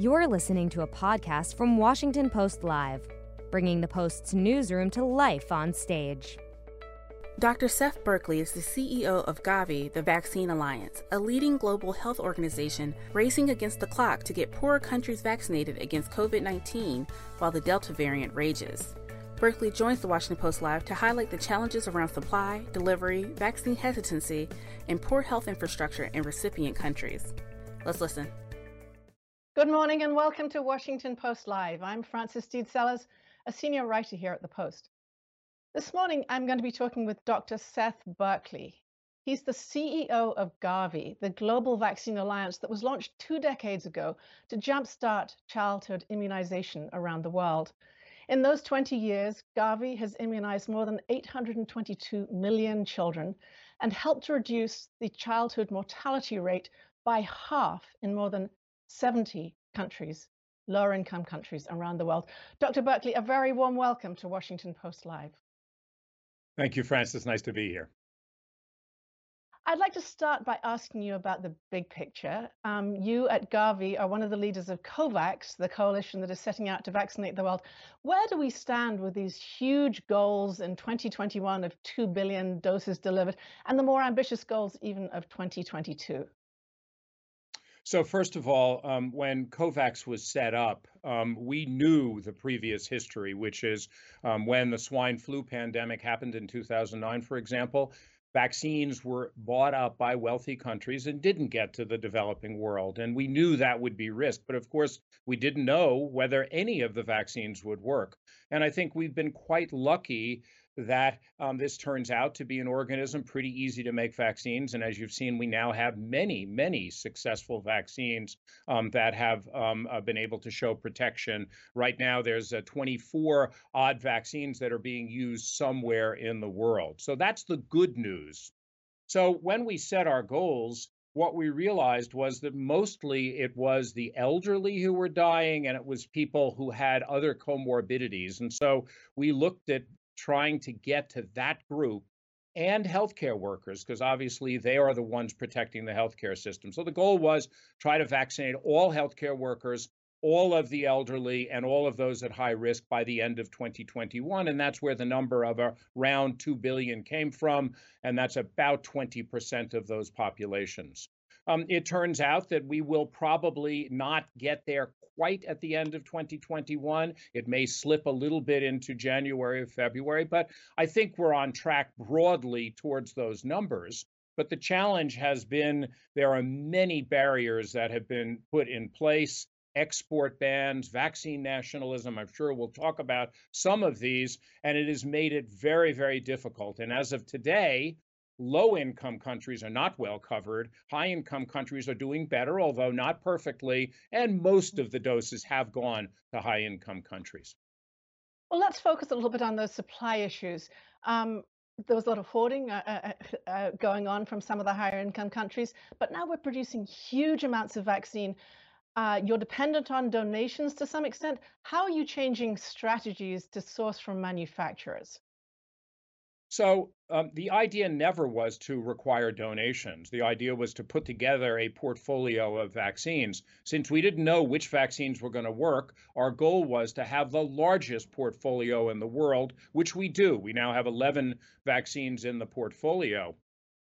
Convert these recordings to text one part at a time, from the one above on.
You're listening to a podcast from Washington Post Live, bringing the Post's newsroom to life on stage. Dr. Seth Berkley is the CEO of Gavi, the Vaccine Alliance, a leading global health organization racing against the clock to get poorer countries vaccinated against COVID 19 while the Delta variant rages. Berkley joins the Washington Post Live to highlight the challenges around supply, delivery, vaccine hesitancy, and poor health infrastructure in recipient countries. Let's listen. Good morning and welcome to Washington Post Live. I'm Frances Stead Sellers, a senior writer here at the Post. This morning, I'm going to be talking with Dr. Seth Berkley. He's the CEO of Gavi, the Global Vaccine Alliance that was launched two decades ago to jumpstart childhood immunization around the world. In those 20 years, Gavi has immunized more than 822 million children and helped reduce the childhood mortality rate by half in more than 70 countries, lower income countries around the world. Dr. Berkley, a very warm welcome to Washington Post Live. Thank you, Frances. Nice to be here. I'd like to start by asking you about the big picture. Um, you at Gavi are one of the leaders of COVAX, the coalition that is setting out to vaccinate the world. Where do we stand with these huge goals in 2021 of 2 billion doses delivered and the more ambitious goals even of 2022? So, first of all, um, when COVAX was set up, um, we knew the previous history, which is um, when the swine flu pandemic happened in 2009, for example, vaccines were bought up by wealthy countries and didn't get to the developing world. And we knew that would be risk. But of course, we didn't know whether any of the vaccines would work. And I think we've been quite lucky that um, this turns out to be an organism pretty easy to make vaccines. And as you've seen, we now have many, many successful vaccines um, that have um, uh, been able to show protection. Right now, there's uh, 24 odd vaccines that are being used somewhere in the world. So that's the good news. So when we set our goals, what we realized was that mostly it was the elderly who were dying and it was people who had other comorbidities. And so we looked at trying to get to that group and healthcare workers, because obviously they are the ones protecting the healthcare system. So the goal was try to vaccinate all healthcare workers, all of the elderly, and all of those at high risk by the end of 2021. And that's where the number of around 2 billion came from. And that's about 20% of those populations. Um, it turns out that we will probably not get there quite at the end of 2021. It may slip a little bit into January or February, but I think we're on track broadly towards those numbers. But the challenge has been there are many barriers that have been put in place export bans, vaccine nationalism. I'm sure we'll talk about some of these, and it has made it very, very difficult. And as of today, Low income countries are not well covered. High income countries are doing better, although not perfectly. And most of the doses have gone to high income countries. Well, let's focus a little bit on those supply issues. Um, there was a lot of hoarding uh, uh, uh, uh, going on from some of the higher income countries, but now we're producing huge amounts of vaccine. Uh, you're dependent on donations to some extent. How are you changing strategies to source from manufacturers? So um, the idea never was to require donations. The idea was to put together a portfolio of vaccines. Since we didn't know which vaccines were going to work, our goal was to have the largest portfolio in the world, which we do. We now have 11 vaccines in the portfolio.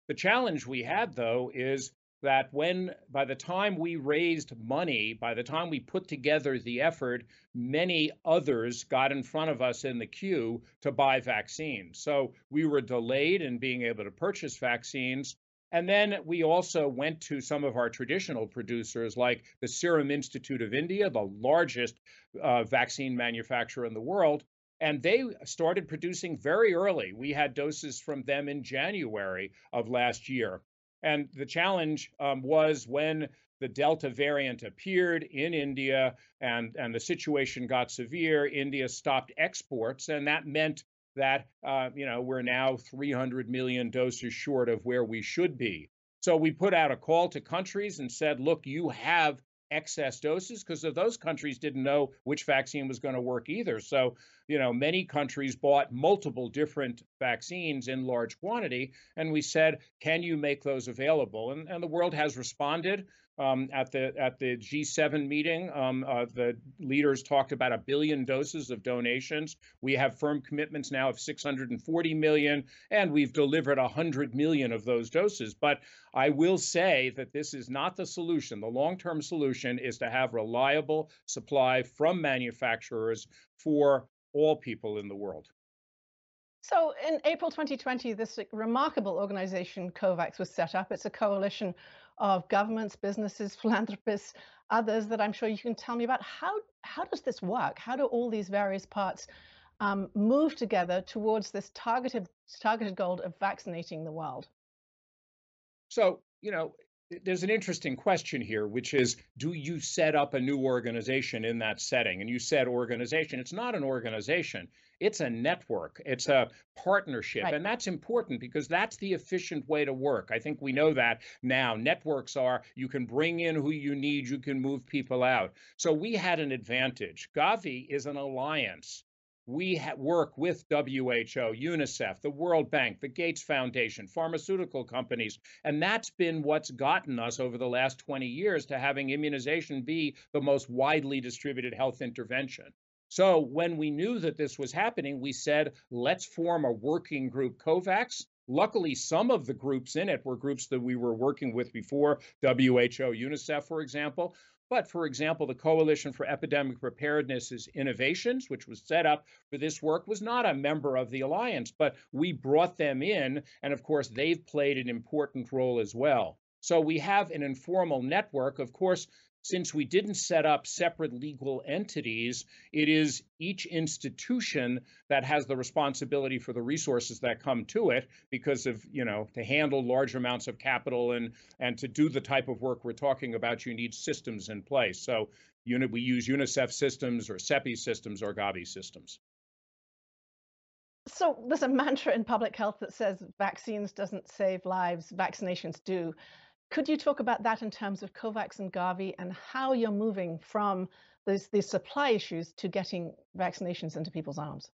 The challenge we had, though, is that when by the time we raised money, by the time we put together the effort, many others got in front of us in the queue to buy vaccines. So we were delayed in being able to purchase vaccines. And then we also went to some of our traditional producers, like the Serum Institute of India, the largest uh, vaccine manufacturer in the world, and they started producing very early. We had doses from them in January of last year. And the challenge um, was when the Delta variant appeared in India and, and the situation got severe, India stopped exports. And that meant that, uh, you know, we're now 300 million doses short of where we should be. So we put out a call to countries and said, look, you have excess doses because those countries didn't know which vaccine was going to work either. So, you know, many countries bought multiple different vaccines in large quantity. And we said, can you make those available? And, and the world has responded. Um, at the at the G7 meeting. Um, uh, the leaders talked about a billion doses of donations. We have firm commitments now of 640 million, and we've delivered 100 million of those doses. But I will say that this is not the solution. The long-term solution is to have reliable supply from manufacturers for all people in the world. So in April 2020, this remarkable organization, COVAX, was set up. It's a coalition of governments, businesses, philanthropists, others that I'm sure you can tell me about. How, how does this work? How do all these various parts um, move together towards this targeted, targeted goal of vaccinating the world? So, you know, there's an interesting question here, which is do you set up a new organization in that setting? And you said organization. It's not an organization, it's a network, it's a partnership. Right. And that's important because that's the efficient way to work. I think we know that now. Networks are you can bring in who you need, you can move people out. So we had an advantage. Gavi is an alliance we ha- work with WHO, UNICEF, the World Bank, the Gates Foundation, pharmaceutical companies, and that's been what's gotten us over the last 20 years to having immunization be the most widely distributed health intervention. So when we knew that this was happening, we said, let's form a working group, COVAX. Luckily, some of the groups in it were groups that we were working with before, WHO, UNICEF, for example. But for example, the Coalition for Epidemic Preparedness Innovations, which was set up for this work, was not a member of the alliance, but we brought them in. And of course, they've played an important role as well. So we have an informal network. Of course, since we didn't set up separate legal entities, it is each institution that has the responsibility for the resources that come to it because of, you know, to handle large amounts of capital and and to do the type of work we're talking about, you need systems in place. So unit we use UNICEF systems or CEPI systems or Gavi systems. So there's a mantra in public health that says vaccines doesn't save lives, vaccinations do. Could you talk about that in terms of COVAX and Gavi and how you're moving from these, these supply issues to getting vaccinations into people's arms?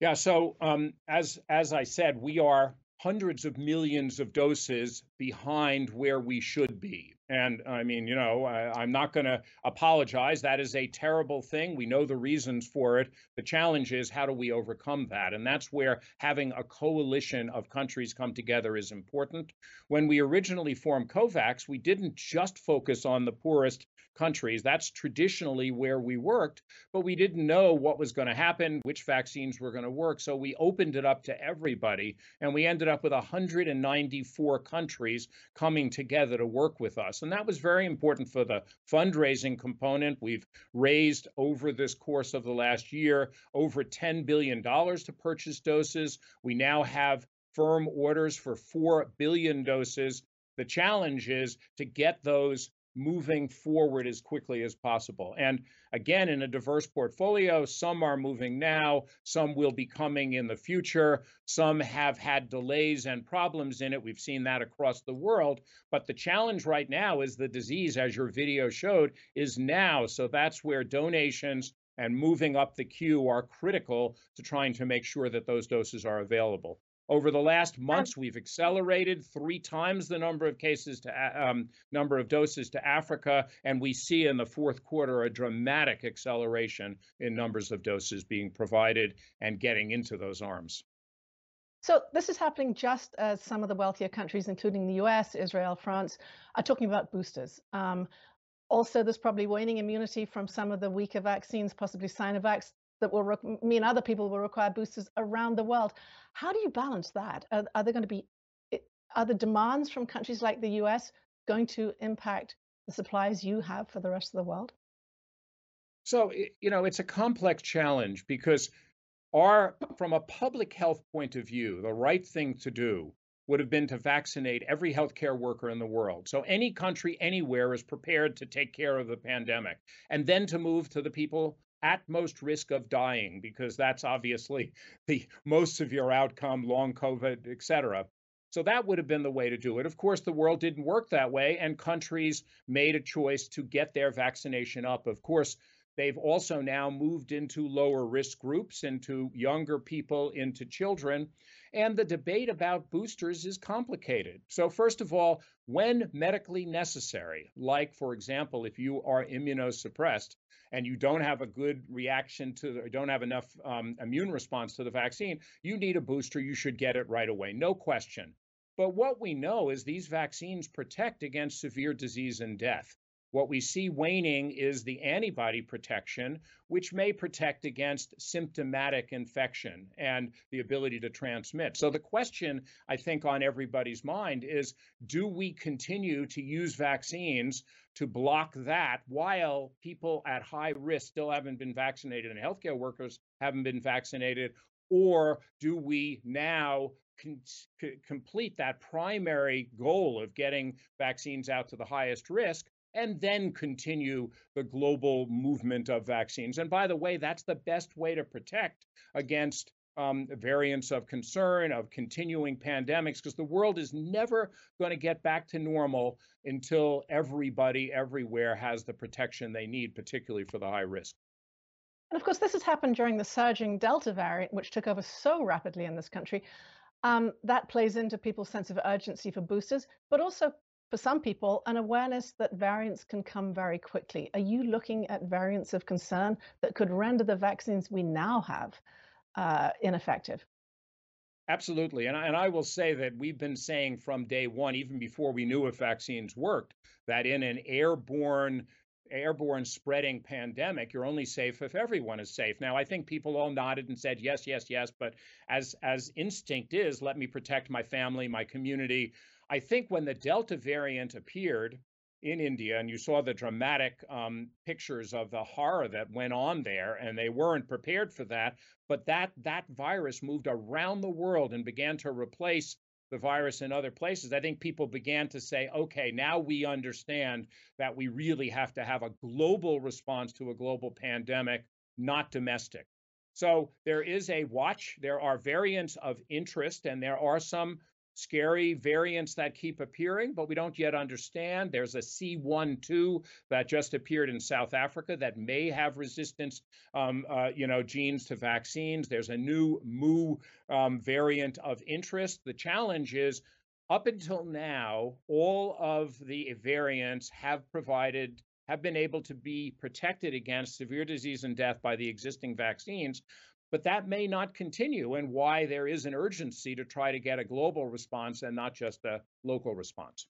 Yeah, so um, as as I said, we are hundreds of millions of doses behind where we should be. And I mean, you know, I, am not going to apologize. That is a terrible thing. We know the reasons for it. The challenge is how do we overcome that? And that's where having a coalition of countries come together is important. When we originally formed COVAX, we didn't just focus on the poorest countries. That's traditionally where we worked, but we didn't know what was going to happen, which vaccines were going to work. So we opened it up to everybody, and we ended up with 194 countries coming together to work with us. And that was very important for the fundraising component. We've raised over this course of the last year over $10 billion to purchase doses. We now have firm orders for 4 billion doses. The challenge is to get those moving forward as quickly as possible. And again, in a diverse portfolio, some are moving now, some will be coming in the future, some have had delays and problems in it. We've seen that across the world. But the challenge right now is the disease, as your video showed, is now. So that's where donations and moving up the queue are critical to trying to make sure that those doses are available. Over the last months, we've accelerated three times the number of cases to um, number of doses to Africa, and we see in the fourth quarter a dramatic acceleration in numbers of doses being provided and getting into those arms. So this is happening just as some of the wealthier countries, including the US, Israel, France, are talking about boosters. Um, also, there's probably waning immunity from some of the weaker vaccines, possibly Sinovac, that will mean other people will require boosters around the world. How do you balance that? Are, are there going to be are the demands from countries like the US going to impact the supplies you have for the rest of the world? So, you know, it's a complex challenge because our from a public health point of view, the right thing to do would have been to vaccinate every healthcare worker in the world. So any country anywhere is prepared to take care of the pandemic and then to move to the people at most risk of dying because that's obviously the most severe outcome, long COVID, et cetera. So that would have been the way to do it. Of course, the world didn't work that way, and countries made a choice to get their vaccination up. Of course, they've also now moved into lower risk groups, into younger people, into children. And the debate about boosters is complicated. So, first of all, when medically necessary, like, for example, if you are immunosuppressed and you don't have a good reaction to, or don't have enough um, immune response to the vaccine, you need a booster. You should get it right away, no question. But what we know is these vaccines protect against severe disease and death. What we see waning is the antibody protection, which may protect against symptomatic infection and the ability to transmit. So, the question I think on everybody's mind is do we continue to use vaccines to block that while people at high risk still haven't been vaccinated and healthcare workers haven't been vaccinated? Or do we now complete that primary goal of getting vaccines out to the highest risk and then continue the global movement of vaccines. And by the way, that's the best way to protect against um, variants of concern, of continuing pandemics, because the world is never going to get back to normal until everybody everywhere has the protection they need, particularly for the high risk. And of course, this has happened during the surging Delta variant, which took over so rapidly in this country. Um, that plays into people's sense of urgency for boosters, but also for some people, an awareness that variants can come very quickly. Are you looking at variants of concern that could render the vaccines we now have uh, ineffective? Absolutely. And I, and I will say that we've been saying from day one, even before we knew if vaccines worked, that in an airborne airborne spreading pandemic you're only safe if everyone is safe now i think people all nodded and said yes yes yes but as as instinct is let me protect my family my community I think when the Delta variant appeared in India, and you saw the dramatic um, pictures of the horror that went on there, and they weren't prepared for that. But that that virus moved around the world and began to replace the virus in other places. I think people began to say, okay, now we understand that we really have to have a global response to a global pandemic, not domestic. So there is a watch. There are variants of interest, and there are some scary variants that keep appearing, but we don't yet understand. There's a C12 that just appeared in South Africa that may have resistance, um, uh, you know, genes to vaccines. There's a new Mu um, variant of interest. The challenge is up until now, all of the variants have provided have been able to be protected against severe disease and death by the existing vaccines. But that may not continue, and why there is an urgency to try to get a global response and not just a local response.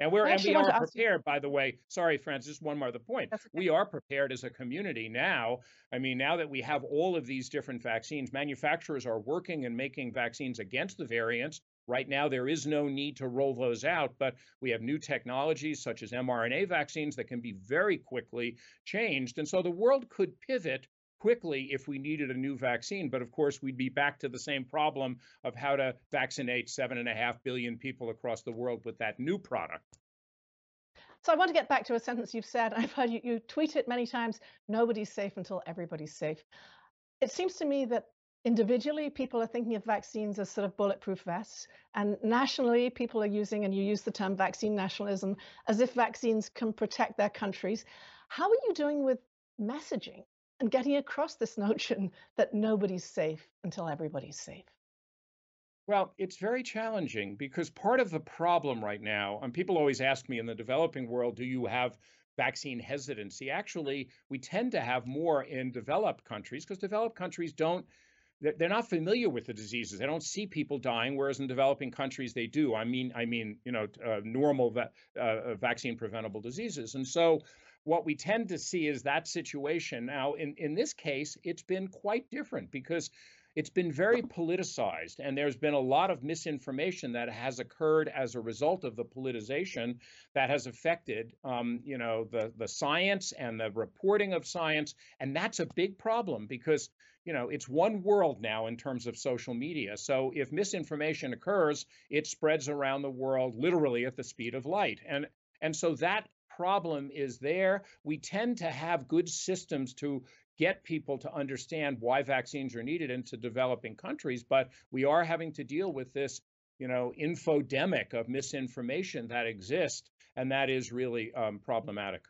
And we're and we are prepared, by the way. Sorry, Frances, just one more other point. Okay. We are prepared as a community now. I mean, now that we have all of these different vaccines, manufacturers are working and making vaccines against the variants. Right now, there is no need to roll those out, but we have new technologies such as mRNA vaccines that can be very quickly changed. And so the world could pivot quickly if we needed a new vaccine. But of course, we'd be back to the same problem of how to vaccinate seven and a half billion people across the world with that new product. So I want to get back to a sentence you've said. I've heard you, you tweet it many times nobody's safe until everybody's safe. It seems to me that individually people are thinking of vaccines as sort of bulletproof vests and nationally people are using and you use the term vaccine nationalism as if vaccines can protect their countries how are you doing with messaging and getting across this notion that nobody's safe until everybody's safe? Well, it's very challenging because part of the problem right now, and people always ask me in the developing world, do you have vaccine hesitancy? Actually, we tend to have more in developed countries because developed countries don't they're not familiar with the diseases. They don't see people dying, whereas in developing countries they do. I mean, I mean, you know, uh, normal va- uh, vaccine preventable diseases. And so, what we tend to see is that situation. Now, in in this case, it's been quite different because it's been very politicized and there's been a lot of misinformation that has occurred as a result of the politicization that has affected um, you know the the science and the reporting of science and that's a big problem because you know it's one world now in terms of social media so if misinformation occurs it spreads around the world literally at the speed of light and and so that problem is there. We tend to have good systems to get people to understand why vaccines are needed into developing countries but we are having to deal with this you know infodemic of misinformation that exists and that is really um, problematic.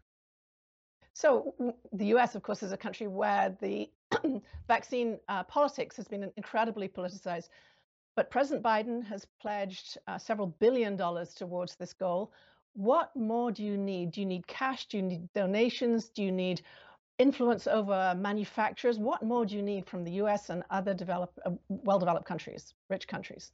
So the us of course is a country where the vaccine uh, politics has been incredibly politicized. But President Biden has pledged uh, several billion dollars towards this goal. What more do you need? Do you need cash? Do you need donations? Do you need influence over manufacturers? What more do you need from the US and other developed, uh, well developed countries, rich countries?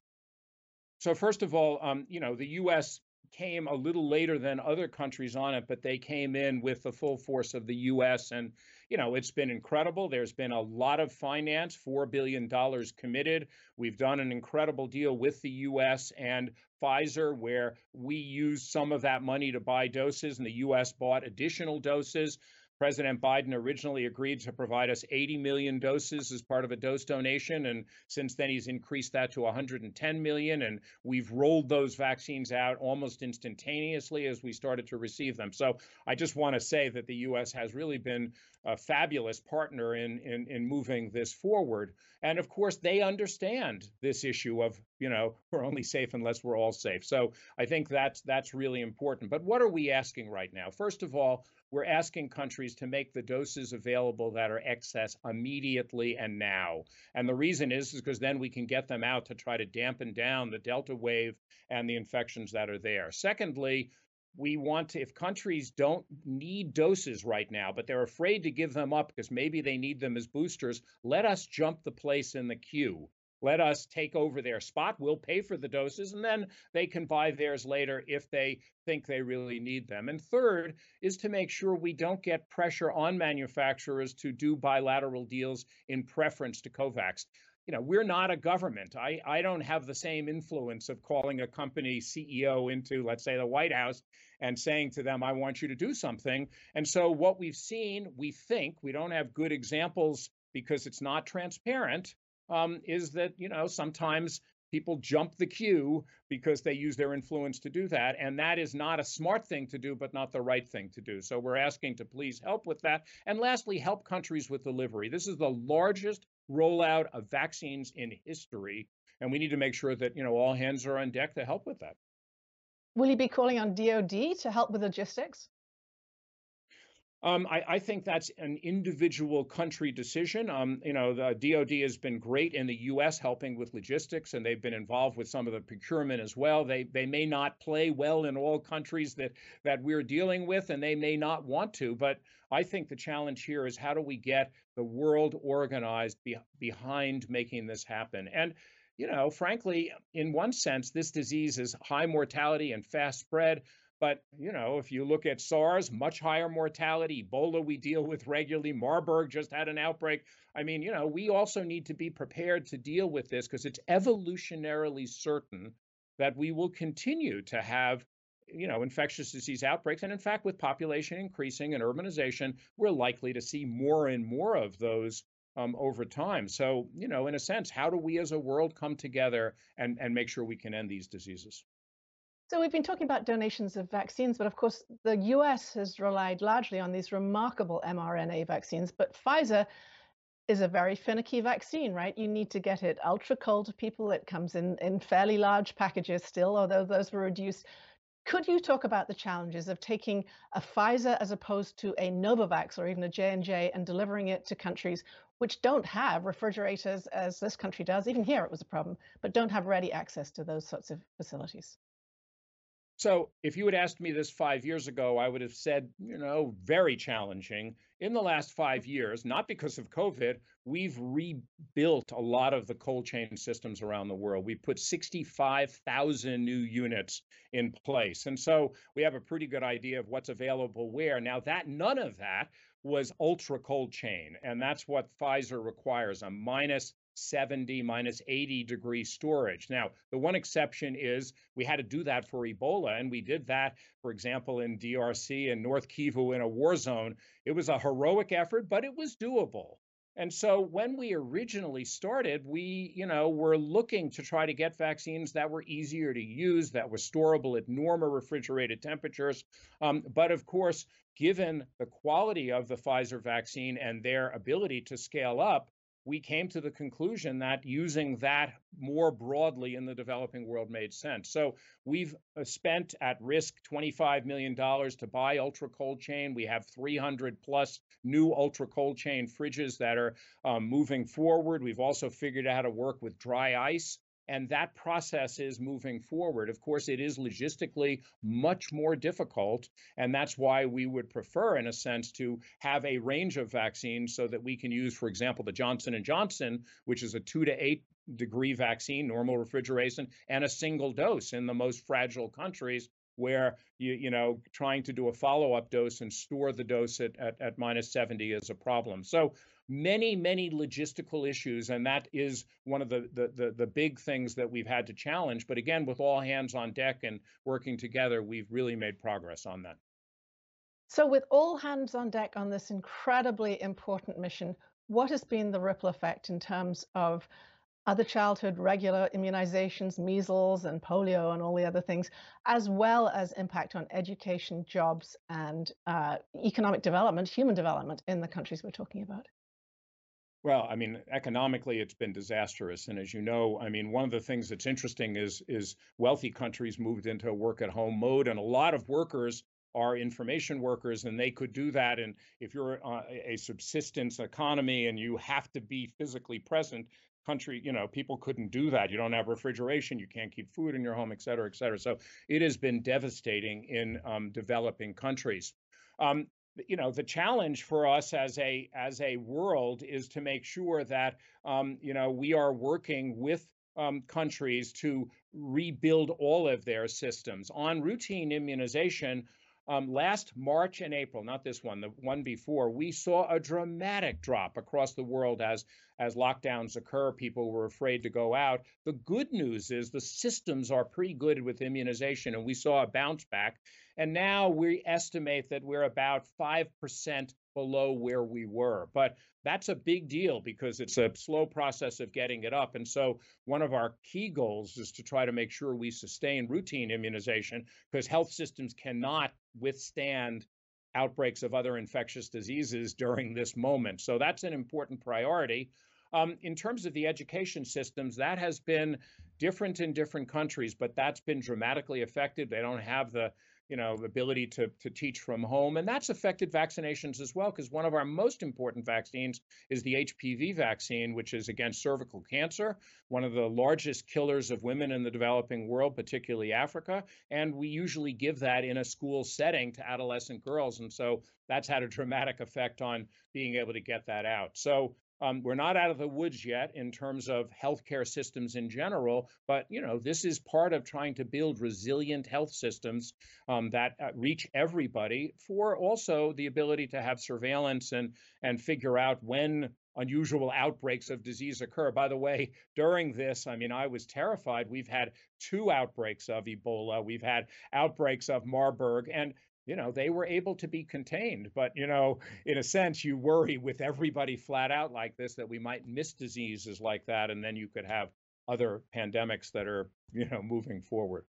So, first of all, um, you know, the US came a little later than other countries on it, but they came in with the full force of the US. And, you know, it's been incredible. There's been a lot of finance, $4 billion committed. We've done an incredible deal with the US and Pfizer, where we used some of that money to buy doses, and the US bought additional doses. President Biden originally agreed to provide us 80 million doses as part of a dose donation. And since then, he's increased that to 110 million. And we've rolled those vaccines out almost instantaneously as we started to receive them. So I just want to say that the U.S. has really been a fabulous partner in, in, in moving this forward. And of course, they understand this issue of, you know, we're only safe unless we're all safe. So I think that's that's really important. But what are we asking right now? First of all, we're asking countries to make the doses available that are excess immediately and now. And the reason is, is because then we can get them out to try to dampen down the Delta wave and the infections that are there. Secondly, we want to, if countries don't need doses right now, but they're afraid to give them up because maybe they need them as boosters, let us jump the place in the queue. Let us take over their spot. We'll pay for the doses, and then they can buy theirs later if they think they really need them. And third is to make sure we don't get pressure on manufacturers to do bilateral deals in preference to COVAX you know, we're not a government. I, I don't have the same influence of calling a company CEO into, let's say, the White House and saying to them, I want you to do something. And so what we've seen, we think, we don't have good examples because it's not transparent, um, is that, you know, sometimes people jump the queue because they use their influence to do that. And that is not a smart thing to do, but not the right thing to do. So we're asking to please help with that. And lastly, help countries with delivery. This is the largest rollout of vaccines in history. And we need to make sure that, you know, all hands are on deck to help with that. Will you be calling on DOD to help with logistics? Um, I, I, think that's an individual country decision. Um, you know, the DoD has been great in the U.S. helping with logistics, and they've been involved with some of the procurement as well. They they may not play well in all countries that that we're dealing with, and they may not want to. But I think the challenge here is how do we get the world organized be, behind making this happen? And you know, frankly, in one sense, this disease is high mortality and fast spread. But, you know, if you look at SARS, much higher mortality. Ebola, we deal with regularly. Marburg just had an outbreak. I mean, you know, we also need to be prepared to deal with this because it's evolutionarily certain that we will continue to have, you know, infectious disease outbreaks. And in fact, with population increasing and urbanization, we're likely to see more and more of those um, over time. So, you know, in a sense, how do we as a world come together and, and make sure we can end these diseases? So we've been talking about donations of vaccines, but of course the US has relied largely on these remarkable mRNA vaccines, but Pfizer is a very finicky vaccine, right? You need to get it ultra cold to people. It comes in, in fairly large packages still, although those were reduced. Could you talk about the challenges of taking a Pfizer as opposed to a Novavax or even a J&J and delivering it to countries which don't have refrigerators as this country does? Even here it was a problem, but don't have ready access to those sorts of facilities. So if you had asked me this five years ago, I would have said, you know, very challenging. In the last five years, not because of COVID, we've rebuilt a lot of the cold chain systems around the world. We put 65,000 new units in place. And so we have a pretty good idea of what's available where. Now that none of that was ultra cold chain. And that's what Pfizer requires, a minus 70, minus 80 degree storage. Now, the one exception is we had to do that for Ebola, and we did that, for example, in DRC and North Kivu in a war zone. It was a heroic effort, but it was doable. And so when we originally started, we, you know, were looking to try to get vaccines that were easier to use, that were storable at normal refrigerated temperatures. Um, but of course, given the quality of the Pfizer vaccine and their ability to scale up, we came to the conclusion that using that more broadly in the developing world made sense. So we've uh, spent at risk $25 million to buy ultra cold chain. We have 300 plus new ultra cold chain fridges that are um, moving forward. We've also figured out how to work with dry ice and that process is moving forward. Of course, it is logistically much more difficult, and that's why we would prefer, in a sense, to have a range of vaccines so that we can use, for example, the Johnson and Johnson, which is a two to eight degree vaccine, normal refrigeration, and a single dose in the most fragile countries where you you know trying to do a follow-up dose and store the dose at, at, at minus 70 is a problem so many many logistical issues and that is one of the, the, the the big things that we've had to challenge but again with all hands on deck and working together we've really made progress on that so with all hands on deck on this incredibly important mission what has been the ripple effect in terms of other childhood regular immunizations, measles and polio and all the other things, as well as impact on education, jobs, and uh, economic development, human development in the countries we're talking about? Well, I mean, economically, it's been disastrous, and as you know, I mean, one of the things that's interesting is is wealthy countries moved into a work-at-home mode, and a lot of workers are information workers, and they could do that. And if you're a subsistence economy and you have to be physically present, country, you know, people couldn't do that. You don't have refrigeration, you can't keep food in your home, et cetera, et cetera. So it has been devastating in um, developing countries. Um, you know the challenge for us as a as a world is to make sure that um, you know we are working with um, countries to rebuild all of their systems on routine immunization um, last March and April, not this one, the one before, we saw a dramatic drop across the world as as lockdowns occur. People were afraid to go out. The good news is the systems are pretty good with immunization, and we saw a bounce back. And now we estimate that we're about five percent below where we were. But that's a big deal because it's a slow process of getting it up. And so, one of our key goals is to try to make sure we sustain routine immunization because health systems cannot withstand outbreaks of other infectious diseases during this moment. So, that's an important priority. Um, in terms of the education systems, that has been different in different countries, but that's been dramatically affected. They don't have the you know, ability to, to teach from home. And that's affected vaccinations as well, because one of our most important vaccines is the HPV vaccine, which is against cervical cancer, one of the largest killers of women in the developing world, particularly Africa. And we usually give that in a school setting to adolescent girls. And so that's had a dramatic effect on being able to get that out. So um, we're not out of the woods yet in terms of healthcare systems in general, but you know this is part of trying to build resilient health systems um, that uh, reach everybody for also the ability to have surveillance and and figure out when unusual outbreaks of disease occur. By the way, during this, I mean, I was terrified. We've had two outbreaks of Ebola. We've had outbreaks of Marburg. And you know, they were able to be contained. But, you know, in a sense, you worry with everybody flat out like this that we might miss diseases like that. And then you could have other pandemics that are, you know, moving forward.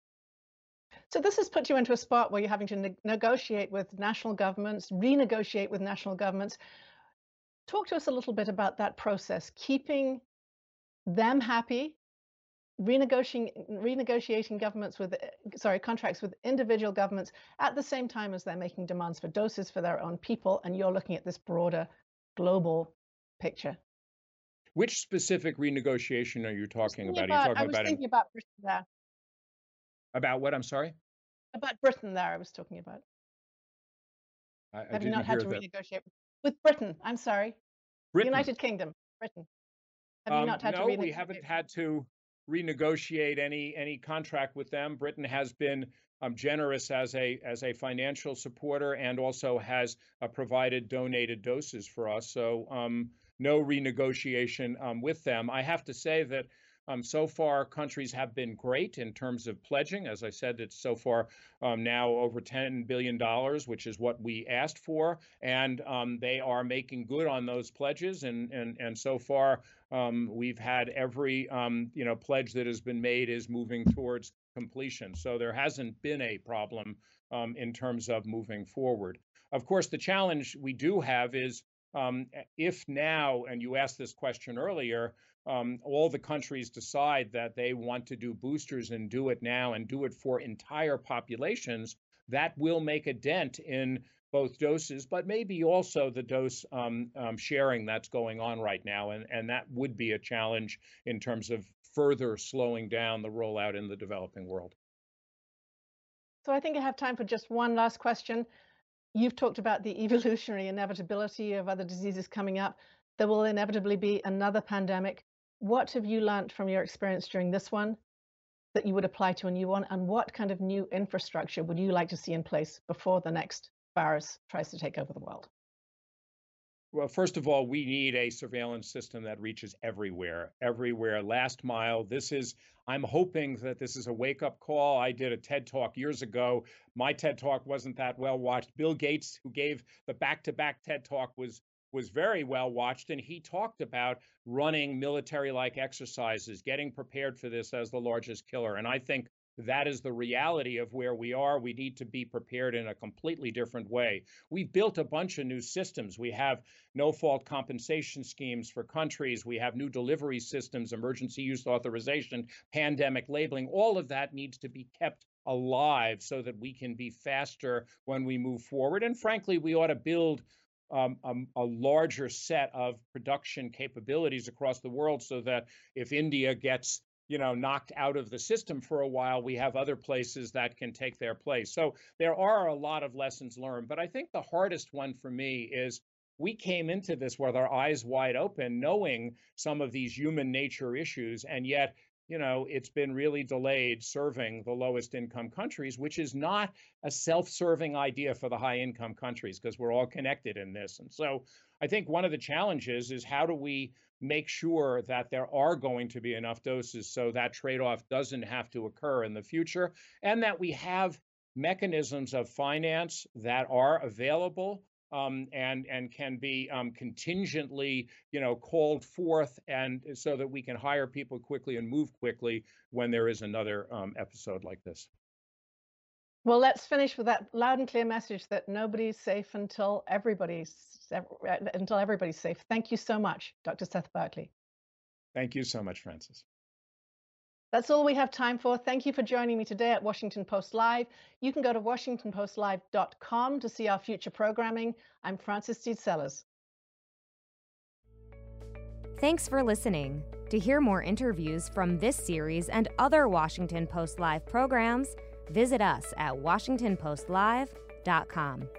So this has put you into a spot where you're having to ne- negotiate with national governments, renegotiate with national governments. Talk to us a little bit about that process, keeping them happy renegotiating renegotiating governments with sorry contracts with individual governments at the same time as they're making demands for doses for their own people and you're looking at this broader global picture which specific renegotiation are you talking about? about? Are you talking I was about thinking about Britain there. About what? I'm sorry. About Britain there. I was talking about. I, I Have you not had to that. renegotiate with Britain? I'm sorry. Britain. United Kingdom. Britain. Have you Um, not had no, to renegotiate? we haven't had to renegotiate any any contract with them. Britain has been um, generous as a as a financial supporter and also has uh, provided donated doses for us. So um, no renegotiation um, with them. I have to say that. Um, so far, countries have been great in terms of pledging. As I said, it's so far um, now over $10 billion, which is what we asked for. And um, they are making good on those pledges. And, and, and so far, um, we've had every um, you know pledge that has been made is moving towards completion. So there hasn't been a problem um, in terms of moving forward. Of course, the challenge we do have is um, if now, and you asked this question earlier, um, all the countries decide that they want to do boosters and do it now and do it for entire populations, that will make a dent in both doses, but maybe also the dose um, um, sharing that's going on right now. And, and that would be a challenge in terms of further slowing down the rollout in the developing world. So I think I have time for just one last question. You've talked about the evolutionary inevitability of other diseases coming up. There will inevitably be another pandemic. What have you learned from your experience during this one that you would apply to a new one? And what kind of new infrastructure would you like to see in place before the next virus tries to take over the world? Well, first of all, we need a surveillance system that reaches everywhere, everywhere, last mile. This is, I'm hoping that this is a wake up call. I did a TED talk years ago. My TED talk wasn't that well watched. Bill Gates, who gave the back to back TED talk, was was very well watched and he talked about running military like exercises getting prepared for this as the largest killer and i think that is the reality of where we are. We need to be prepared in a completely different way. We've built a bunch of new systems. We have no fault compensation schemes for countries. We have new delivery systems, emergency use authorization, pandemic labeling. All of that needs to be kept alive so that we can be faster when we move forward. And frankly, we ought to build um, a, a, larger set of production capabilities across the world so that if India gets you know knocked out of the system for a while we have other places that can take their place. So there are a lot of lessons learned but i think the hardest one for me is we came into this with our eyes wide open knowing some of these human nature issues and yet you know it's been really delayed serving the lowest income countries which is not a self-serving idea for the high income countries because we're all connected in this. And so i think one of the challenges is how do we make sure that there are going to be enough doses so that trade off doesn't have to occur in the future, and that we have mechanisms of finance that are available um, and and can be um, contingently, you know, called forth, and so that we can hire people quickly and move quickly when there is another um, episode like this. Well, let's finish with that loud and clear message that nobody's safe until everybody's until everybody's safe. Thank you so much, Dr. Seth Berkley. Thank you so much, Frances. That's all we have time for. Thank you for joining me today at Washington Post Live. You can go to washingtonpostlive.com to see our future programming. I'm Frances Stead Sellers. Thanks for listening. To hear more interviews from this series and other Washington Post Live programs, visit us at WashingtonPostLive.com.